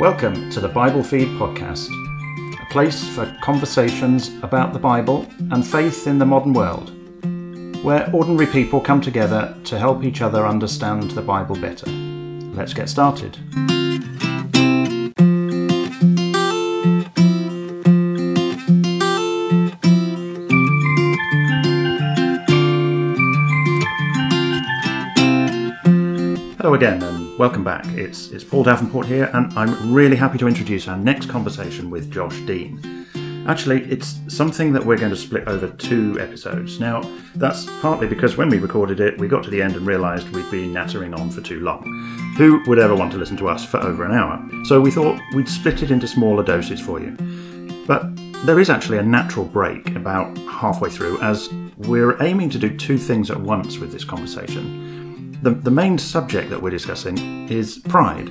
Welcome to the Bible Feed podcast, a place for conversations about the Bible and faith in the modern world, where ordinary people come together to help each other understand the Bible better. Let's get started. Hello again, welcome back. It's it's Paul Davenport here, and I'm really happy to introduce our next conversation with Josh Dean. Actually, it's something that we're going to split over two episodes. Now, that's partly because when we recorded it, we got to the end and realised we'd been nattering on for too long. Who would ever want to listen to us for over an hour? So we thought we'd split it into smaller doses for you. But there is actually a natural break about halfway through, as we're aiming to do two things at once with this conversation. The, the main subject that we're discussing is pride.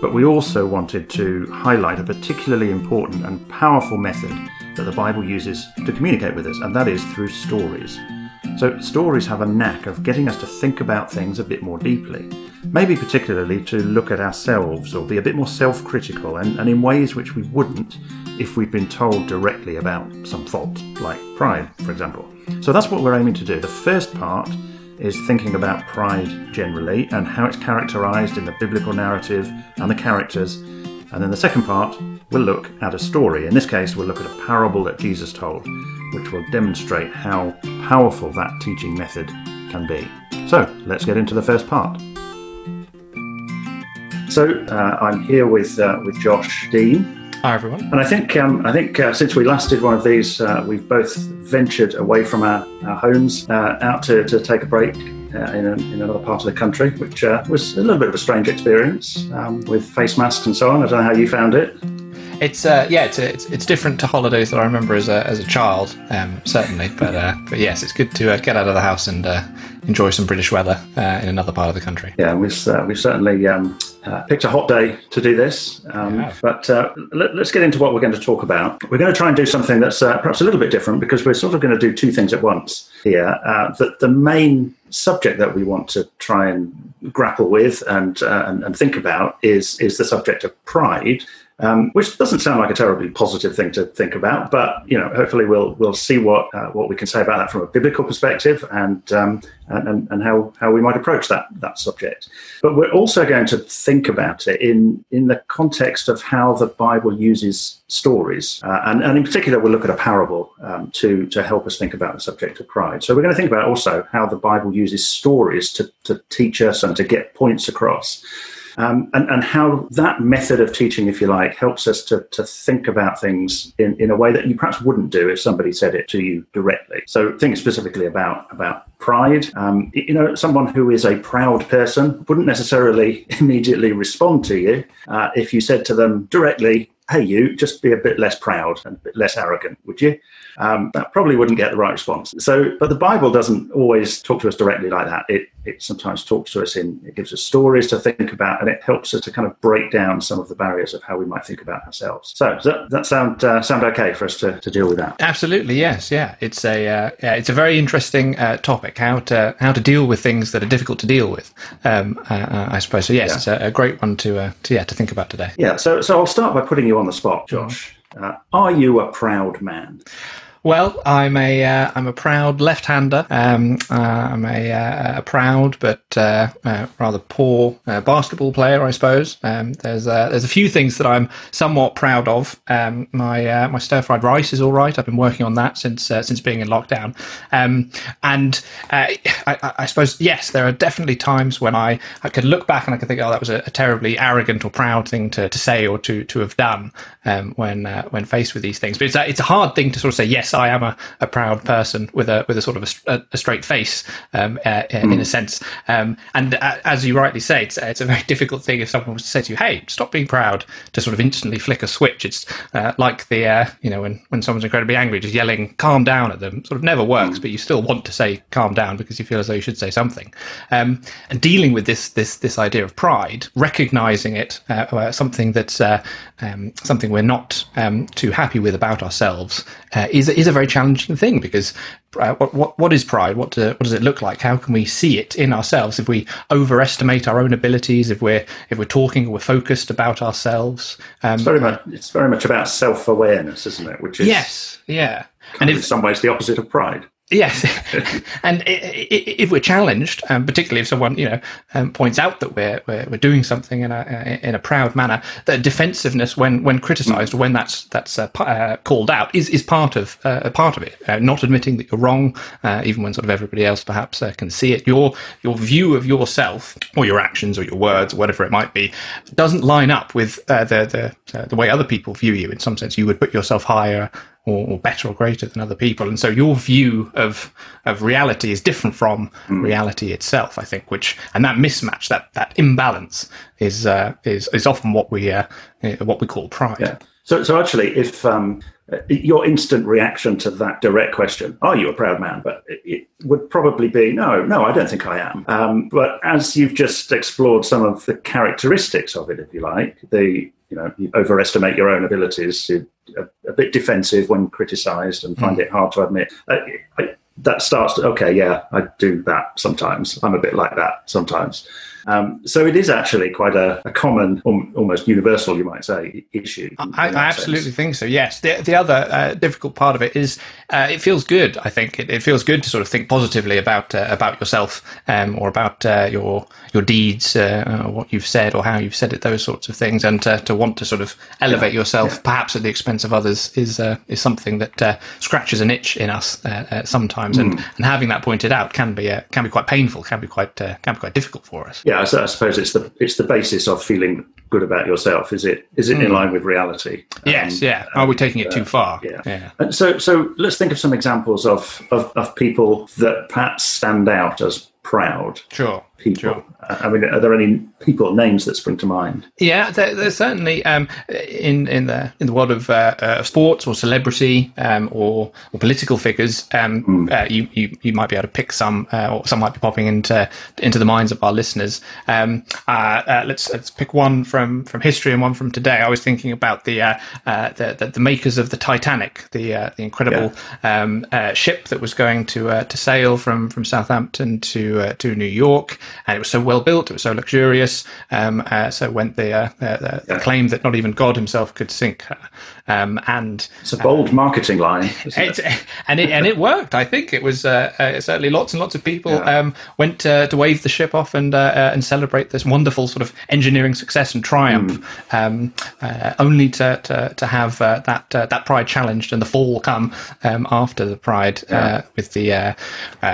But we also wanted to highlight a particularly important and powerful method that the Bible uses to communicate with us, and that is through stories. So, stories have a knack of getting us to think about things a bit more deeply, maybe particularly to look at ourselves or be a bit more self critical and, and in ways which we wouldn't if we'd been told directly about some fault, like pride, for example. So, that's what we're aiming to do. The first part is thinking about pride generally and how it's characterized in the biblical narrative and the characters. And then the second part, we'll look at a story. In this case, we'll look at a parable that Jesus told, which will demonstrate how powerful that teaching method can be. So let's get into the first part. So uh, I'm here with uh, with Josh Dean. Hi everyone. And I think um, I think uh, since we last did one of these, uh, we've both ventured away from our, our homes uh, out to, to take a break uh, in, a, in another part of the country, which uh, was a little bit of a strange experience um, with face masks and so on. I don't know how you found it. It's uh, yeah, it's, it's it's different to holidays that I remember as a, as a child, um, certainly. But uh, but yes, it's good to uh, get out of the house and uh, enjoy some British weather uh, in another part of the country. Yeah, we've uh, we've certainly um, uh, picked a hot day to do this. Um, Yeah. but uh, let, us get into what we're going to talk about. We're going to try and do something that's uh, perhaps a little bit different because we're sort of going to do two things at once here. Uh, the, the main subject that we want to try and grapple with and, uh, and, and think about is, is the subject of pride. Um, which doesn't sound like a terribly positive thing to think about, but you know, hopefully we'll we'll see what uh, what we can say about that from a biblical perspective and um, and, and how, how we might approach that that subject. But we're also going to think about it in in the context of how the Bible uses stories, uh, and and in particular we'll look at a parable um, to to help us think about the subject of pride. So we're going to think about also how the Bible uses stories to to teach us and to get points across. Um, and, and how that method of teaching, if you like, helps us to, to think about things in, in a way that you perhaps wouldn't do if somebody said it to you directly. So, think specifically about about pride. Um, you know, someone who is a proud person wouldn't necessarily immediately respond to you uh, if you said to them directly, "Hey, you, just be a bit less proud and a bit less arrogant, would you?" Um, that probably wouldn't get the right response. So, but the Bible doesn't always talk to us directly like that. It it sometimes talks to us in it gives us stories to think about, and it helps us to kind of break down some of the barriers of how we might think about ourselves. So, does that, that sound uh, sound okay for us to, to deal with that? Absolutely, yes, yeah. It's a uh, yeah, it's a very interesting uh, topic how to how to deal with things that are difficult to deal with. Um, uh, I suppose so. Yes, Yeah. it's a, a great one to uh, to yeah to think about today. Yeah. So, so I'll start by putting you on the spot, Josh. Uh, are you a proud man? Well, I'm a uh, I'm a proud left-hander. Um, uh, I'm a, uh, a proud but uh, uh, rather poor uh, basketball player, I suppose. Um, there's uh, there's a few things that I'm somewhat proud of. Um, my uh, my stir-fried rice is all right. I've been working on that since uh, since being in lockdown. Um, and uh, I, I- suppose yes, there are definitely times when I, I could look back and I could think, oh, that was a, a terribly arrogant or proud thing to, to say or to to have done um, when uh, when faced with these things. But it's a, it's a hard thing to sort of say. Yes, I am a, a proud person with a with a sort of a, a- straight face um, uh, in a sense. Um, and uh, as you rightly say, it's, it's a very difficult thing if someone was to say to you, "Hey, stop being proud," to sort of instantly flick a switch. It's uh, like the uh, you know when when someone's incredibly angry, just yelling "calm down" at them sort of never works. But you still want to say "calm down" because you feel as though you should say something. Um, and dealing with this this this idea of pride, recognizing it, uh, uh, something that's uh, um, something we're not um, too happy with about ourselves, uh, is is a very challenging thing because uh, what, what, what is pride? What, do, what does it look like? How can we see it in ourselves? If we overestimate our own abilities, if we're if we're talking, or we're focused about ourselves. Um, it's very much it's very much about self awareness, isn't it? Which is yes, yeah, and if, in some ways the opposite of pride. Yes, and if we're challenged, um, particularly if someone you know um, points out that we're, we're, we're doing something in a in a proud manner, that defensiveness when when criticised, when that's that's uh, uh, called out, is is part of uh, a part of it. Uh, not admitting that you're wrong, uh, even when sort of everybody else perhaps uh, can see it. Your your view of yourself or your actions or your words, or whatever it might be, doesn't line up with the the the way other people view you. In some sense, you would put yourself higher or, or, better or greater than other people. And so your view of of reality is different from mm. reality itself, I think. Which and that mismatch, that that imbalance, is uh, is is often what we uh, what we call pride. Yeah. So so actually, if um, your instant reaction to that direct question, "Are you a proud man?" But it would probably be, "No, no, I don't think I am." Um, but as you've just explored some of the characteristics of it, if you like, the you know you overestimate your own abilities. You're a, a bit defensive when criticised and find mm. it hard to admit. I, I, that starts to okay, yeah, I do that sometimes. I'm a bit like that sometimes. Um, so it is actually quite a, a common, um, almost universal, you might say, issue. I, I absolutely sense. think so. Yes. The, the other uh, difficult part of it is uh, it feels good. I think it, it, feels good to sort of think positively about uh, about yourself um, or about uh, your your deeds, uh, what you've said or how you've said it, those sorts of things, and to want to sort of elevate yeah. yourself, yeah. perhaps at the expense of others, is uh, is something that scratches an itch in us sometimes, mm. and and having that pointed out can be can be quite painful, can be quite can be quite difficult for us. Yeah, I suppose it's the it's the basis of feeling good about yourself. Is it is it mm. in hmm. line with reality? Yes, um, yeah. Are we taking it too uh, far? Yeah. yeah. And so so let's think of some examples of, of of people that perhaps stand out as proud. Sure people? Sure. I mean, are there any people names that spring to mind? Yeah, there, there's certainly um, in in the in the world of uh, uh, sports or celebrity um, or, or political figures. Um, mm. uh, you, you you might be able to pick some, uh, or some might be popping into into the minds of our listeners. Um, uh, uh, let's let's pick one from from history and one from today. I was thinking about the the, the, the, makers of the Titanic, the the incredible yeah. Um, ship that was going to to sail from from Southampton to to New York and it was so well built, it was so luxurious. Um, uh, so went the, uh, the, the, claim that not even God himself could sink her. Um, and it's a bold uh, marketing line, it? and it and it worked. I think it was uh, uh, certainly lots and lots of people yeah. um, went to, to, wave the ship off and uh, and celebrate this wonderful sort of engineering success and triumph, mm. um, only to, to, to have that that pride challenged and the fall come um, after the pride yeah. with the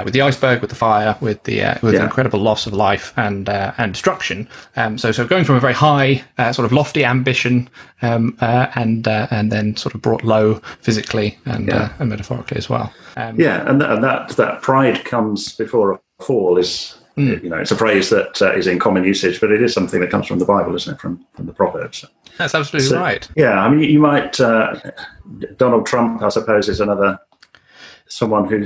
with the iceberg, with the fire, with the with yeah. the incredible loss of life and and destruction. Um, so so going from a very high sort of lofty ambition um, and and then sort of brought low physically and, yeah. uh, and metaphorically as well. Um, yeah, and that, and that that pride comes before a fall is mm. you know it's a phrase that uh, is in common usage, but it is something that comes from the Bible, isn't it? From from the Proverbs. That's absolutely so, right. Yeah, I mean, you might uh, Donald Trump, I suppose, is another someone who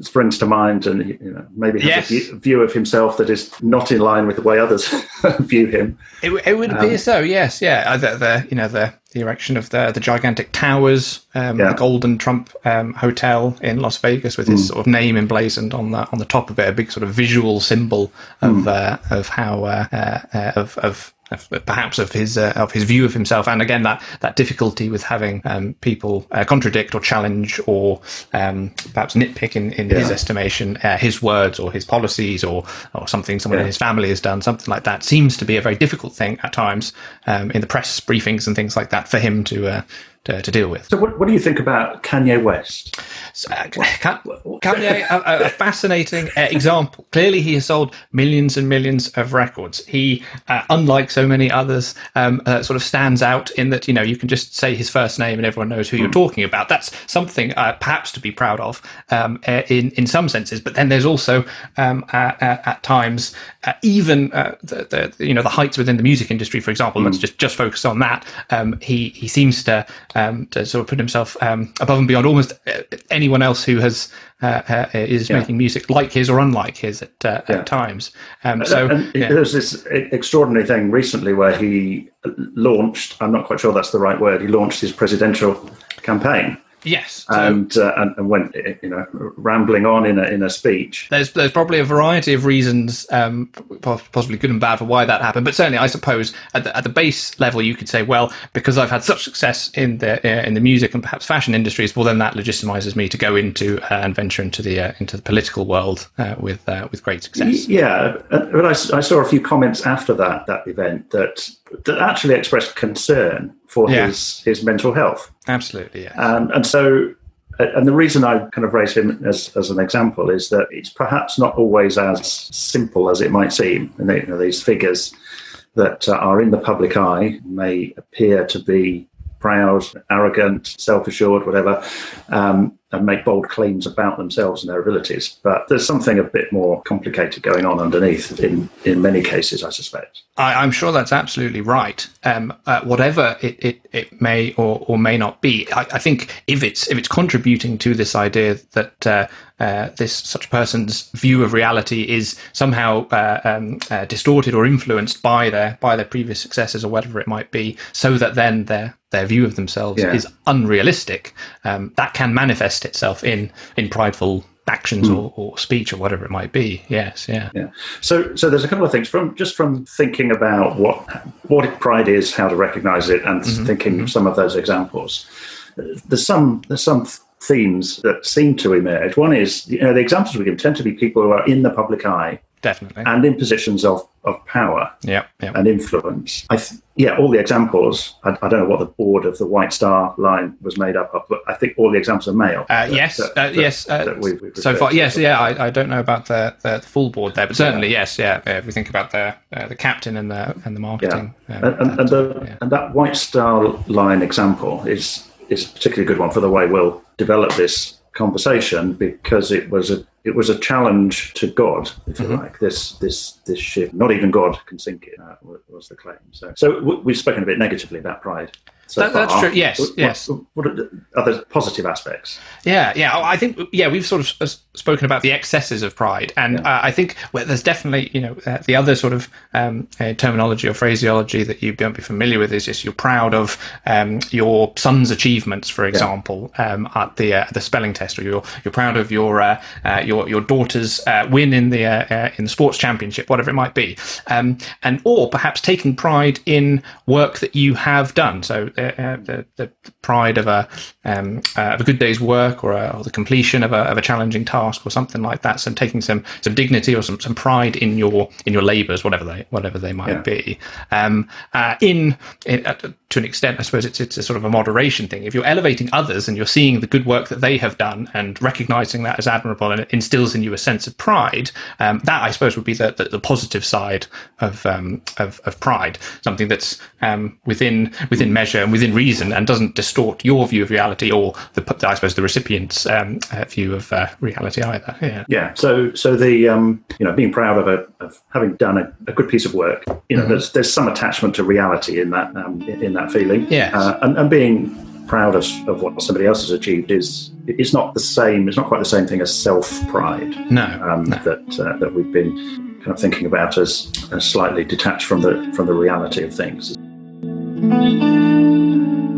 springs to mind and you know, maybe has yes. a view of himself that is not in line with the way others view him. It, it would um, so, yes, yeah. Uh, the, the, you know the, the erection of the the gigantic towers, um, yeah. the Golden Trump um, Hotel in Las Vegas with his mm. sort of name emblazoned on the on the top of it, a big sort of visual symbol of mm. uh, of how uh, uh, of of perhaps of his uh, of his view of himself, and again that that difficulty with having um, people uh, contradict or challenge or um, perhaps nitpick in, in yeah. his estimation uh, his words or his policies or or something someone yeah. in his family has done, something like that seems to be a very difficult thing at times um, in the press briefings and things like that for him to uh, to, to deal with. So, what, what do you think about Kanye West? So, uh, Kanye, a, a, fascinating uh, example. Clearly, he has sold millions and millions of records. He, uh, unlike so many others, um, uh, sort of stands out in that you know you can just say his first name and everyone knows who mm. you're hmm. talking about. That's something uh, perhaps to be proud of um, uh, in in some senses. But then there's also um, at times even the, the, you know the heights within the music industry, for example. Mm. Let's just just focus on that. Um, he he seems to um, to sort of put himself um, above and beyond almost uh, anyone else who has uh, uh, is yeah. making music like his or unlike his at, uh, yeah. at times. Um, so yeah. there's this extraordinary thing recently where he launched. I'm not quite sure that's the right word. He launched his presidential campaign. Yes, and, uh, and, and went you know rambling on in a in a speech. There's there's probably a variety of reasons, um, possibly good and bad, for why that happened. But certainly, I suppose at the, at the base level, you could say, well, because I've had such success in the uh, in the music and perhaps fashion industries, well, then that legitimizes me to go into uh, and venture into the uh, into the political world uh, with uh, with great success. Yeah, but I, I saw a few comments after that that event that that actually expressed concern for yeah. his his mental health. Absolutely, yeah. And and so and the reason I kind of raise him as, as an example is that it's perhaps not always as simple as it might seem. And you know, these figures that uh, are in the public eye may appear to be proud, arrogant, self assured, whatever, um, and make bold claims about themselves and their abilities. But there's something a bit more complicated going on underneath in, in many cases, I suspect. I, am sure that's absolutely right. Um, uh, whatever it, it, it may or, or may not be, I, I, think if it's if it's contributing to this idea that uh, uh, this such person's view of reality is somehow uh, um, uh, distorted or influenced by their by their previous successes or whatever it might be, so that then their their view of themselves yeah. is unrealistic, um, that can manifest itself in in prideful actions mm. or, or, speech or whatever it might be. Yes, yeah, yeah. So, so there's a couple of things from just from thinking about what what pride is, how to recognise it, and mm-hmm, thinking mm-hmm. some of those examples. There's some there's some themes that seem to emerge. One is you know the examples we give tend to be people who are in the public eye definitely, and in positions of, of power yeah, yeah. and influence. I th- yeah, all the examples. I, I, don't know what the board of the White Star Line was made up of, but I think all the examples are male. Uh, that, yes, that, uh, yes. Uh, that we've, we've so far, yes, yeah. I, I, don't know about the, the full board there, but certainly yeah. yes, yeah. If we think about the uh, the captain and the and the marketing, yeah. Um, and, and, the, yeah. and that White Star Line example is is a particularly good one for the way we'll develop this conversation because it was a it was a challenge to God, if you mm-hmm. like. This this this ship, not even God can sink it. Uh, was the claim. So so we've spoken a bit negatively about pride. So that, that's true. Yes, what, yes. What, what, are the other positive aspects? Yeah, yeah. I think yeah, we've sort of spoken about the excesses of pride, and yeah. uh, I think well, there's definitely you know uh, the other sort of um, uh, terminology or phraseology that you don't be familiar with is just you're proud of um, your son's achievements, for example, yeah. um, at the uh, the spelling test, or you're you're proud of your uh, uh, your your daughter's win in the in the sports championship, whatever it might be, um, and or perhaps taking pride in work that you have done. So uh, the, the, pride of a um, uh, of a good day's work or, a, or, the completion of a, of a challenging task or something like that. So taking some some dignity or some, some pride in your in your labours, whatever they whatever they might yeah. be. Um, uh, in, in uh, to an extent, I suppose it's it's a sort of a moderation thing. If you're elevating others and you're seeing the good work that they have done and recognizing that as admirable and it instills in you a sense of pride, um, that I suppose would be the, the, the positive side of, um, of, of pride, something that's um, within within measure and within reason and doesn't distort your view of reality or the I suppose the recipient's um, uh, view of uh, reality either. Yeah. Yeah. So so the um, you know being proud of a, of having done a, a good piece of work, you know, mm-hmm. there's there's some attachment to reality in that um, in that feeling. Yeah. Uh, and, and being proud of, of what somebody else has achieved is it's not the same. It's not quite the same thing as self pride. No, um, no. That uh, that we've been kind of thinking about as, as slightly detached from the from the reality of things. thank you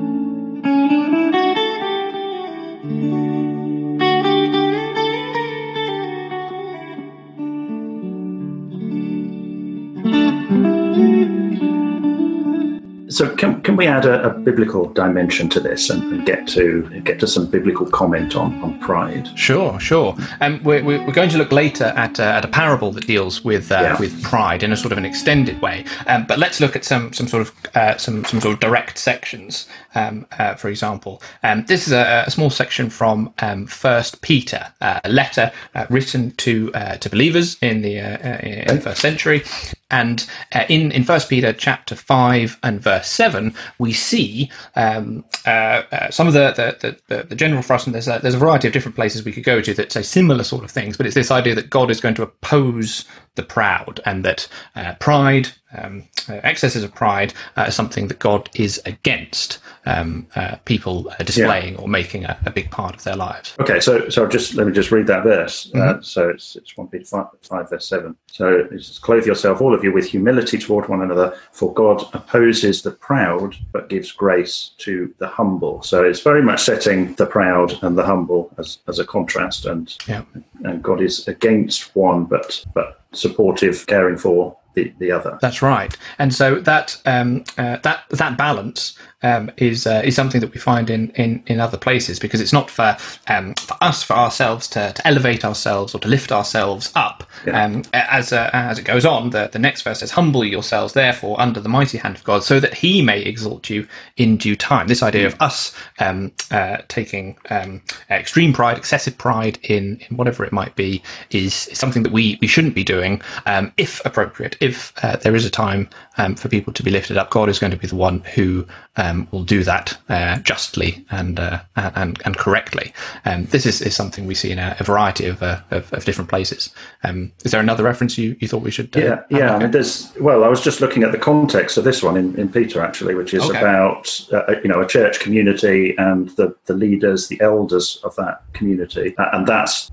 So can, can we add a, a biblical dimension to this and, and, get to get to some biblical comment on, on pride? Sure, sure. Um, we're, we're going to look later at, uh, at a parable that deals with uh, yeah. with pride in a sort of an extended way. Um, but let's look at some some sort of uh, some some sort of direct sections. Um, uh, for example, um, this is a, a, small section from um, First Peter, uh, a letter uh, written to to believers in the in the first century, and in in First Peter chapter five and verse seven, we see um, uh, uh, some of the the, the, the general thrust, and there's a, there's a variety of different places we could go to that say similar sort of things, but it's this idea that God is going to oppose the proud, and that uh, pride, um, uh, excesses of pride, uh, is something that God is against um, uh, people uh, displaying yeah. or making a, a, big part of their lives. Okay, so so just let me just read that verse. Uh, mm-hmm. so it's it's one Peter five, five verse seven. So it's clothe yourself, all of you, with humility toward one another, for God opposes the proud, but gives grace to the humble. So it's very much setting the proud and the humble as, as a contrast, and yeah. and God is against one, but but supportive, caring for the, the other. That's right. And so that um, uh, that that balance um, is uh, is something that we find in, in, in other places because it's not for um, for us for ourselves to, to elevate ourselves or to lift ourselves up. Yeah. Um, as uh, as it goes on, the, the next verse says, "Humble yourselves, therefore, under the mighty hand of God, so that He may exalt you in due time." This idea of us um, uh, taking um, extreme pride, excessive pride in, in whatever it might be, is, is something that we we shouldn't be doing um, if appropriate. If uh, there is a time for people to be lifted up, God is going to be the one who um, will do that uh, justly and, uh, and and correctly. Um, this is, is something we see in a, a variety of, uh, of, of different places. Um, is there another reference you, you thought we should? Uh, yeah, yeah. I mean, there's well, I was just looking at the context of this one in, in Peter actually, which is okay. about uh, you know a church community and the the leaders, the elders of that community, and that's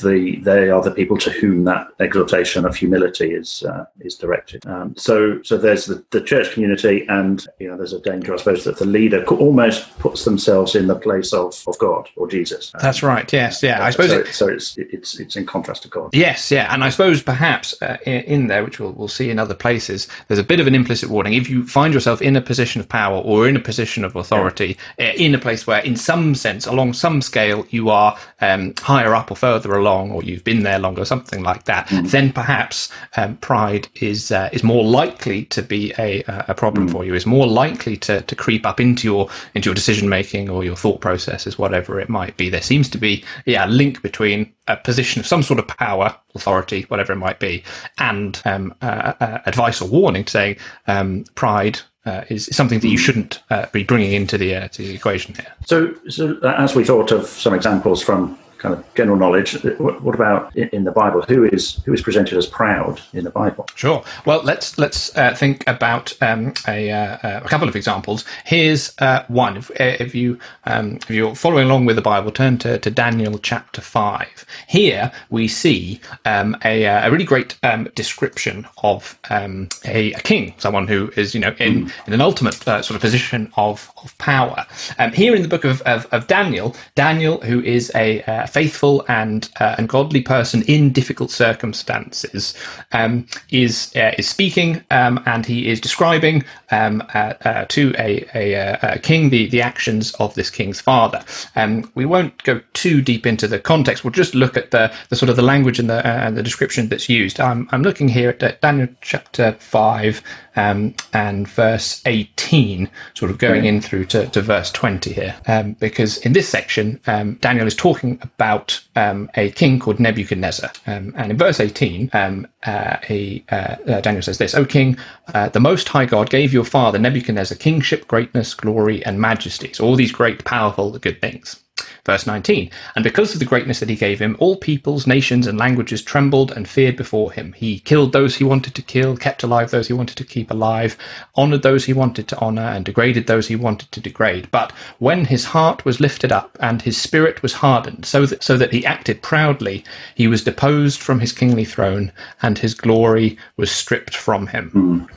the they are the people to whom that exhortation of humility is uh, is directed. Um, so so there's the, the church community, and you know there's a danger, I suppose, that the leader almost puts themselves in the place of, of God or Jesus. Um, That's right. Yes. Yeah. I suppose. So, it, so, it's it's it's in contrast to God. Yes. Yeah. And I suppose perhaps uh, in, in, there, which we'll we'll see in other places, there's a bit of an implicit warning. If you find yourself in a position of power or in a position of authority, yeah. Uh, in a place where, in some sense, along some scale, you are um, higher up or further along, or you've been there longer, something like that, mm. then perhaps um, pride is uh, is more likely to be a a problem mm. for you. Is more likely to, to creep up into your into your decision making or your thought processes, whatever it might be. There seems to be yeah a link between a position of some sort of power, authority, whatever it might be, and um, uh, uh, advice or warning saying um, pride uh, is something that you shouldn't uh, be bringing into the uh, to the equation here. So, so as we thought of some examples from kind of general knowledge. What, what about in, in, the Bible? Who is who is presented as proud in the Bible? Sure. Well, let's let's uh, think about um, a, uh, a couple of examples. Here's uh, one. If, uh, if you um, if you're following along with the Bible, turn to, to Daniel chapter five. Here we see um, a, uh, a really great um, description of um, a, a, king, someone who is you know in, mm. in an ultimate uh, sort of position of of power. Um, here in the book of, of, of Daniel, Daniel, who is a a faithful and uh, and godly person in difficult circumstances um, is uh, is speaking um, and he is describing um, uh, uh to a, a, uh, a, king the the actions of this king's father. Um, we won't go too deep into the context. We'll just look at the, the sort of the language and the uh, the description that's used. I'm I'm looking here at Daniel chapter five um, and verse 18, sort of going in through to, to verse 20 here. Um, because in this section, um, Daniel is talking about um, a king called Nebuchadnezzar. Um, and in verse 18, um, uh, he, uh, uh, Daniel says this O king, uh, the Most High God gave your father Nebuchadnezzar kingship, greatness, glory, and majesty. So all these great, powerful, good things. Verse 19 And because of the greatness that he gave him, all peoples, nations, and languages trembled and feared before him. He killed those he wanted to kill, kept alive those he wanted to keep alive, honored those he wanted to honor, and degraded those he wanted to degrade. But when his heart was lifted up and his spirit was hardened, so that, so that he acted proudly, he was deposed from his kingly throne, and his glory was stripped from him. Mm.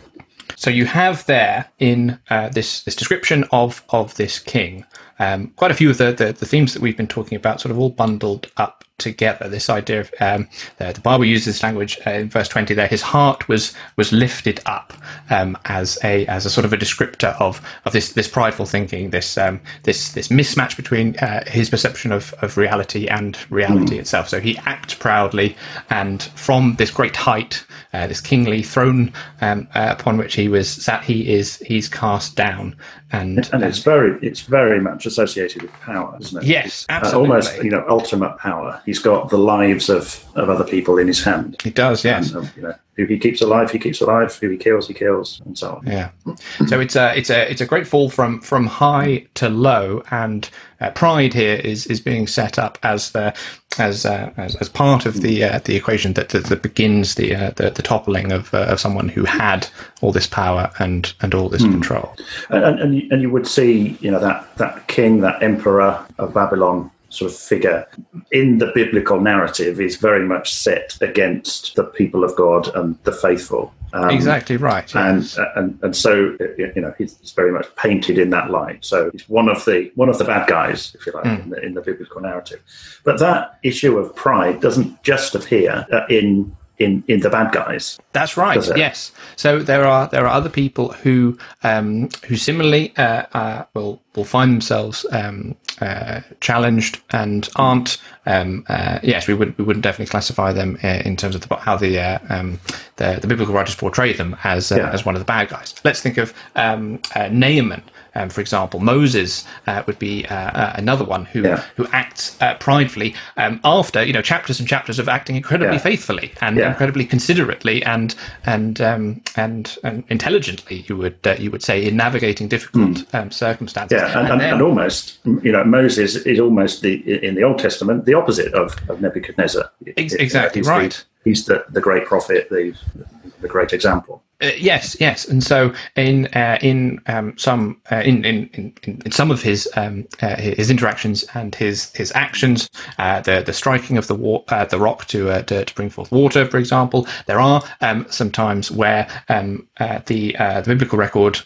So you have there in uh, this this description of of this king um, quite a few of the, the, the themes that we've been talking about, sort of all bundled up together. This idea of um, the, the, Bible uses this language uh, in verse twenty. There, his heart was was lifted up um, as a as a sort of a descriptor of of this this prideful thinking, this um, this this mismatch between uh, his perception of of reality and reality mm. itself. So he acts proudly, and from this great height, uh, this kingly throne um, uh, upon which he was sat, he is he's cast down, and and it's very it's very much associated with power, isn't it? Yes, absolutely. Uh, almost you know ultimate power he's got the lives of, of other people in his hand. He does, yes. And, um, you know, Who he keeps alive, he keeps alive. Who he kills, he kills, and so on. Yeah. So it's a it's a it's a great fall from from high to low, and uh, pride here is is being set up as the as uh, as, as part of the uh, the equation that that, that begins the, uh, the the toppling of uh, of someone who had all this power and and all this control. And, and, you, and you would see, you know, that, that king, that emperor of Babylon sort of figure in the biblical narrative is very much set against the people of God and the faithful. Um, exactly right. And, and and so you know he's, he's, very much painted in that light. So he's one of the one of the bad guys, if you like, mm. in, the, in, the, biblical narrative. But that issue of pride doesn't just appear uh, in in in the bad guys. That's right. Yes. So there are there are other people who um, who similarly uh, uh, will will find themselves um, uh, challenged and aren't. Um, uh, yes, we would we wouldn't definitely classify them uh, in terms of the, how the, uh, um, the, the biblical writers portray them as yeah. as one of the bad guys. Let's think of um, Naaman. Um, for example, Moses uh, would be uh, uh, another one who yeah. who acts uh, pridefully um, after you know chapters and chapters of acting incredibly yeah. faithfully and incredibly considerately and and um, and, and intelligently. You would uh, you would say in navigating difficult mm. circumstances. Yeah, and, and, and, almost you know Moses is almost the in the Old Testament the opposite of, of Nebuchadnezzar. Ex- exactly he's right. The, he's the, the great prophet, the the great example. Uh, yes, yes, and so in uh, in um, some uh, in, in, in in some of his um, uh, his interactions and his his actions, uh, the the striking of the wa- uh, the rock to, to, to bring forth water, for example, there are um, some times where um, the the biblical record.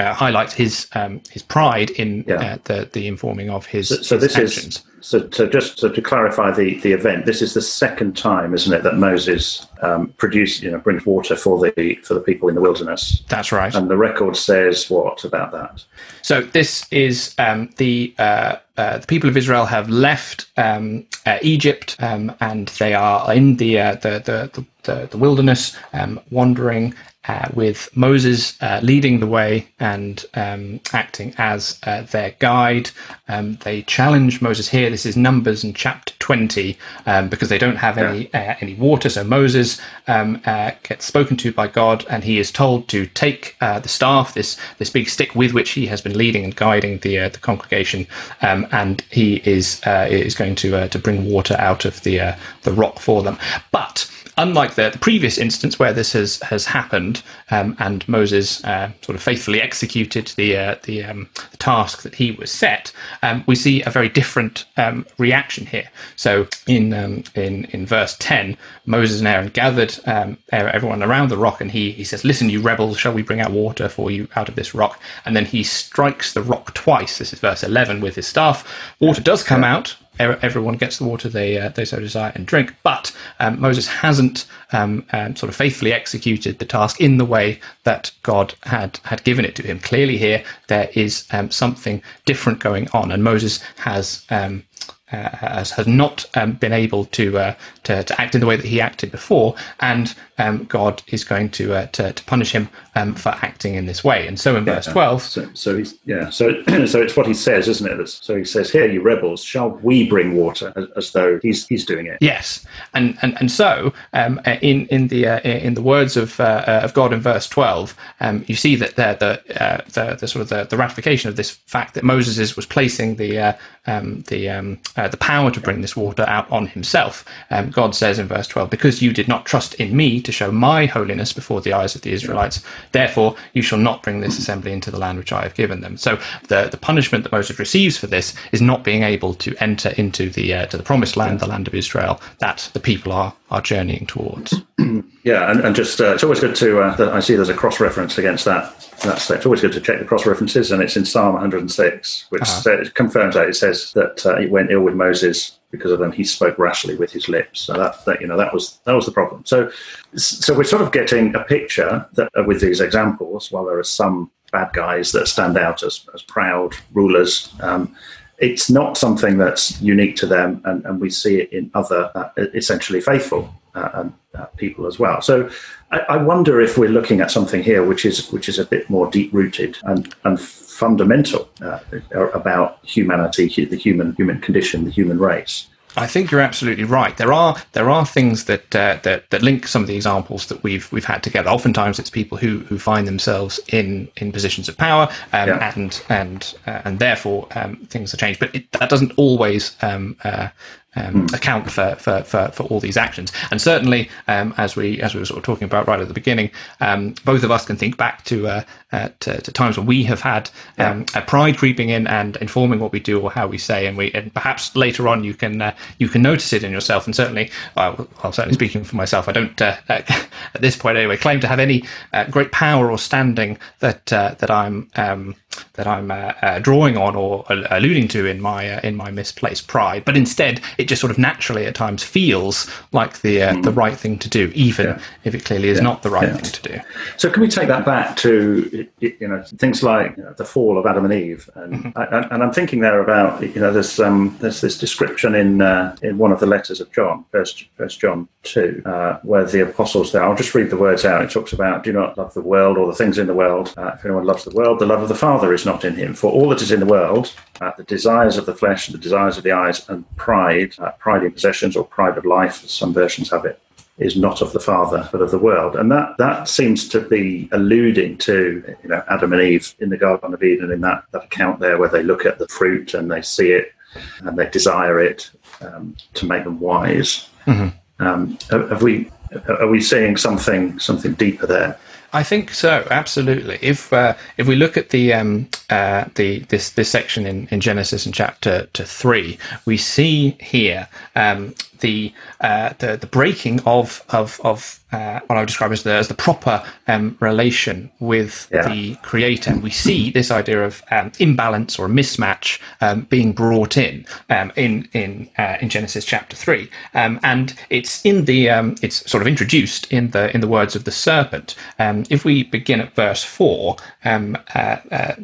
Um, highlights his um, his pride in yeah. the the informing of his. So, so his this actions. is so, so just so to clarify the, the event, this is the second time, isn't it, that Moses um, produces, you know, brings water for the for the people in the wilderness. That's right. And the record says what about that? So this is um, the uh, uh, the people of Israel have left um, uh, Egypt um, and they are in the uh, the, the, the, the, wilderness, um, wandering uh, with Moses uh, leading the way and um, acting as uh, their guide. Um, they challenge Moses here. This is Numbers in chapter 20 um, because they don't have any uh, any water. So Moses um, uh, gets spoken to by God, and he is told to take uh, the staff, this this big stick with which he has been leading and guiding the the congregation, um, and he is is going to to bring water out of the the rock for them. But unlike the, the, previous instance where this has has happened, um, and Moses uh, sort of faithfully executed the uh, the, um, the, task that he was set, um, we see a very different um, reaction here. So in um, in in verse ten, Moses and Aaron gathered um, everyone around the rock, and he he says, "Listen, you rebels, shall we bring out water for you out of this rock?" And then he strikes the rock twice. This is verse eleven with his staff. Water does come out everyone gets the water they uh, they so desire and drink. But um, Moses hasn't um, um, sort of faithfully executed the task in the way that God had had given it to him. Clearly, here there is um, something different going on, and Moses has um, uh, has, has not um, been able to, uh, to, to act in the way that he acted before, and um, God is going to, uh, to, to punish him um, for acting in this way. And so in yeah, verse twelve, so, so he's yeah, so so it's what he says, isn't it? So he says, "Here, you rebels, shall we bring water?" As, as though he's he's doing it. Yes, and and and so um, uh, in in the uh, in the words of uh, of God in verse twelve, um, you see that the the, the the sort of the, the ratification of this fact that Moses is, was placing the um, the uh, the power to bring this water out on himself. Um, God says in verse 12, Because you did not trust in me to show my holiness before the eyes of the Israelites, therefore you shall not bring this assembly into the land which I have given them. So the, the punishment that Moses receives for this is not being able to enter into the uh, to the promised land, the land of Israel, that the people are are journeying towards. Yeah, and, and just uh, it's always good to. Uh, I see there's a cross reference against that. That's it's always good to check the cross references, and it's in Psalm 106, which uh-huh. says, confirms that. It says that uh, it went ill with Moses because of them. He spoke rashly with his lips. So that, that you know that was that was the problem. So so we're sort of getting a picture that uh, with these examples, while there are some bad guys that stand out as, as proud rulers. Um, it's not something that's unique to them, and, and we see it in other uh, essentially faithful uh, uh, people as well. So I, I, wonder if we're looking at something here which is which is a bit more deep rooted and and fundamental uh, about humanity, the human human condition, the human race. I think you're absolutely right. There are there are things that uh, that that link some of the examples that we've we've had together. Oftentimes, it's people who who find themselves in in positions of power, um, yeah. and and uh, and therefore um, things are changed. But it, that doesn't always um, uh, um, mm. account for, for, for, for, all these actions. And certainly, um, as we as we were sort of talking about right at the beginning, um, both of us can think back to, uh, uh, to, to times when we have had um, a pride creeping in and informing what we do or how we say, and we and perhaps later on you can uh, you can notice it in yourself. And certainly, well, certainly speaking for myself, I don't uh, at this point anyway claim to have any uh, great power or standing that uh, that I'm um, that I'm uh, uh, drawing on or alluding to in my uh, in my misplaced pride, but instead it just sort of naturally at times feels like the mm. the right thing to do, even yeah. if it clearly is yeah. not the right yeah. thing to do. So, can we take that back to you know things like you know, the fall of Adam and Eve, and mm-hmm. I, and I'm thinking there about you know there's um, there's this description in uh, in one of the letters of John, First First John two, uh, where the apostles there. I'll just read the words out. It talks about do not love the world or the things in the world. if anyone loves the world, the love of the Father Father is not in him. For all that is in the world, uh, the desires of the flesh, the desires of the eyes, and pride, uh, pride in possessions or pride of life, as some versions have it, is not of the Father, but of the world. And that, that seems to be alluding to you know Adam and Eve in the Garden of Eden in that, that account there where they look at the fruit and they see it and they desire it um, to make them wise. Mm-hmm. Um, have we are we seeing something something deeper there? I think so, absolutely. If uh, if we look at the um, uh, the this this section in, in Genesis in chapter to three, we see here um, the, uh, the the breaking of of of uh, what I would describe as the as the proper um, relation with yeah. the creator. And we see this idea of um, imbalance or mismatch um, being brought in um, in in uh, in Genesis chapter three, um, and it's in the um, it's sort of introduced in the in the words of the serpent. If we begin at verse four, uh, uh, uh,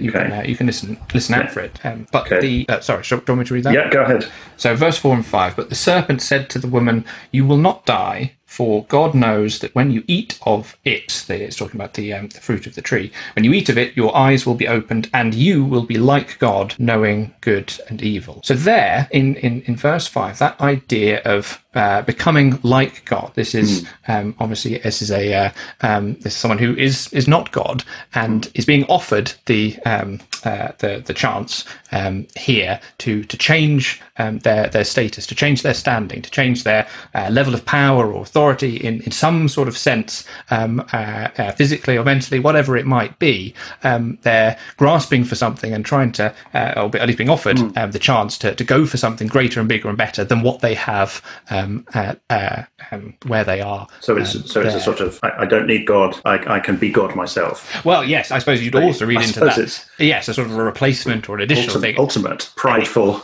you okay. can you can listen listen out for it. but okay. the sorry, do you want me to read that? Yeah, go ahead. So verse four and five. But the serpent said to the woman, "You will not die." For God knows that when you eat of it, it's talking about the, um, the, fruit of the tree, when you eat of it, your eyes will be opened and you will be like God, knowing good and evil. So, there in, in, in verse 5, that idea of uh, becoming like God. This is mm. um, obviously this is a uh, um, this is someone who is is not God and mm. is being offered the um, uh, the the chance um, here to to change um, their their status, to change their standing, to change their uh, level of power or authority in in some sort of sense, um, uh, physically or mentally, whatever it might be. they're grasping for something and trying to, or at least being offered mm. the chance to to go for something greater and bigger and better than what they have. Um, um, uh, uh, um, where they are. So it's um, so it's there. a sort of I, I, don't need God. I, I can be God myself. Well, yes, I suppose you'd also read I into that. Yes, a sort of a replacement or an additional ultimate, thing. Ultimate prideful.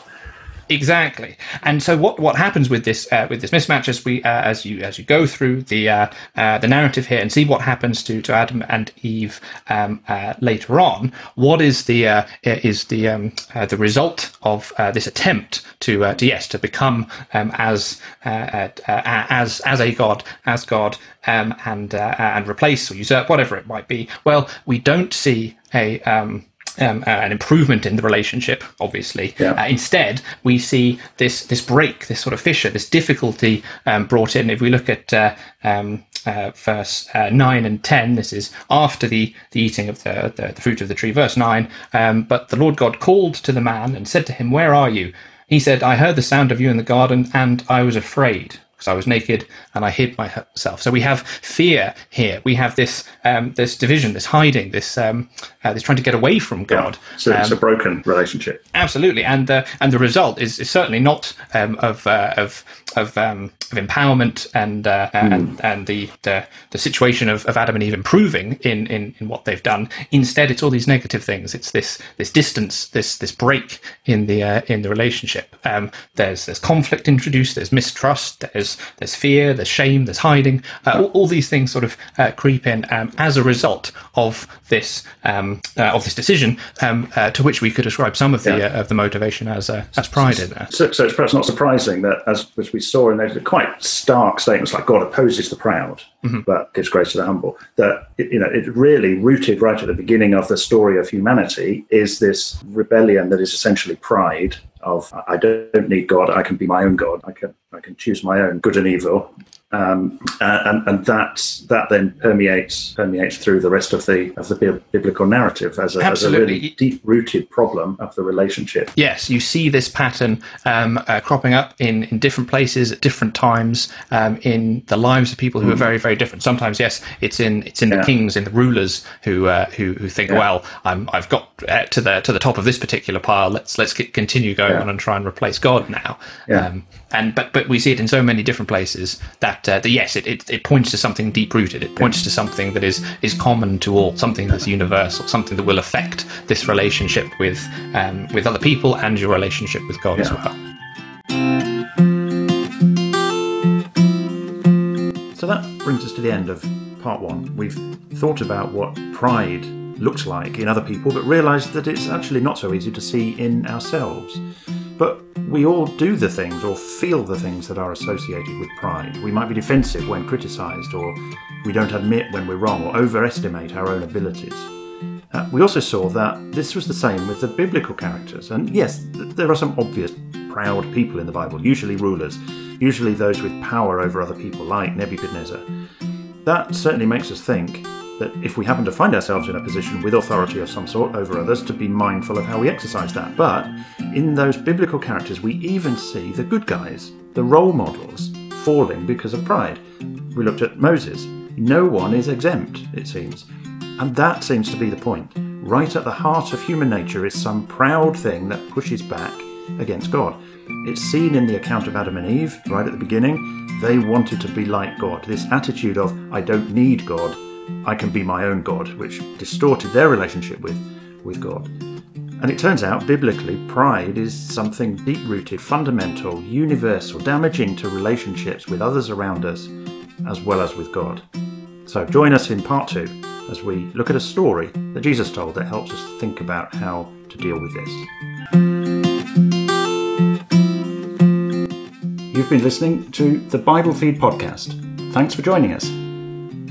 Exactly, and so what, what happens with this uh, with this mismatch as we uh, as you as you go through the uh, uh the narrative here and see what happens to, to Adam and Eve um, uh, later on, what is the uh, is the um, the result of this attempt to, to yes to become um, as as as a god as God um, and and replace or usurp whatever it might be? Well, we don't see a um, um, uh, an improvement in the relationship, obviously. Yeah. Uh, instead, we see this this break, this sort of fissure, this difficulty um, brought in. If we look at uh, um, uh, verse uh, nine and ten, this is after the, the eating of the, the, the fruit of the tree. Verse nine. Um, but the Lord God called to the man and said to him, "Where are you?" He said, "I heard the sound of you in the garden, and I was afraid." Because I was naked and I hid myself. So we have fear here. We have this um, this division, this hiding, this um, uh, this trying to get away from God. Yeah. So it's a um, broken relationship. Absolutely, and uh, and the result is, is certainly not um, of uh, of of, um, of empowerment and uh, mm. and and the, the the situation of, of Adam and Eve improving in, in in what they've done. Instead, it's all these negative things. It's this this distance, this this break in the uh, in the relationship. Um, there's there's conflict introduced. There's mistrust. There's there's fear. There's shame. There's hiding. Uh, all, all, these things sort of uh, creep in um, as a result of this um, uh, of this decision, um, uh, to which we could ascribe some of the yeah. of the motivation as as pride in there. So, so it's perhaps not surprising that as as we saw in those quite stark statements like God opposes the proud, mm-hmm. but gives grace to the humble. That you know, it really rooted right at the beginning of the story of humanity is this rebellion that is essentially pride of I don't need God. I can be my own God. I can I can choose my own good and evil. Um, and, and that that then permeates permeates through the rest of the of the biblical narrative as a, as a really deep rooted problem of the relationship. Yes, you see this pattern um, uh, cropping up in, in different places at different times um, in the lives of people who mm. are very very different. Sometimes, yes, it's in it's in yeah. the kings, in the rulers who uh, who who think, yeah. well, I'm, I've got uh, to the to the top of this particular pile. Let's let's continue going yeah. on and try and replace God now. And but but we see it in so many different places that, uh, that yes, it, it, it points to something deep rooted. It points to something that is is common to all, something that's universal, something that will affect this relationship with um, with other people and your relationship with God yeah. as well. So that brings us to the end of part one. We've thought about what pride looks like in other people, but realised that it's actually not so easy to see in ourselves. But we all do the things or feel the things that are associated with pride. We might be defensive when criticised, or we don't admit when we're wrong, or overestimate our own abilities. Uh, we also saw that this was the same with the biblical characters. And yes, th- there are some obvious proud people in the Bible, usually rulers, usually those with power over other people, like Nebuchadnezzar. That certainly makes us think that if we happen to find ourselves in a position with authority of some sort over others, to be mindful of how we exercise that. But in those biblical characters, we even see the good guys, the role models, falling because of pride. We looked at Moses. No one is exempt, it seems. And that seems to be the point. Right at the heart of human nature is some proud thing that pushes back against God. It's seen in the account of Adam and Eve, right at the beginning. They wanted to be like God. This attitude of, I don't need God, I can be my own God, which distorted their relationship with, with God. And it turns out, biblically, pride is something deep rooted, fundamental, universal, damaging to relationships with others around us, as well as with God. So join us in part two as we look at a story that Jesus told that helps us think about how to deal with this. You've been listening to the Bible Feed podcast. Thanks for joining us.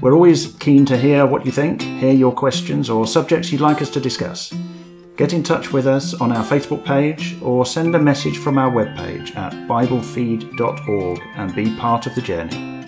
We're always keen to hear what you think, hear your questions or subjects you'd like us to discuss. Get in touch with us on our Facebook page or send a message from our webpage at biblefeed.org and be part of the journey.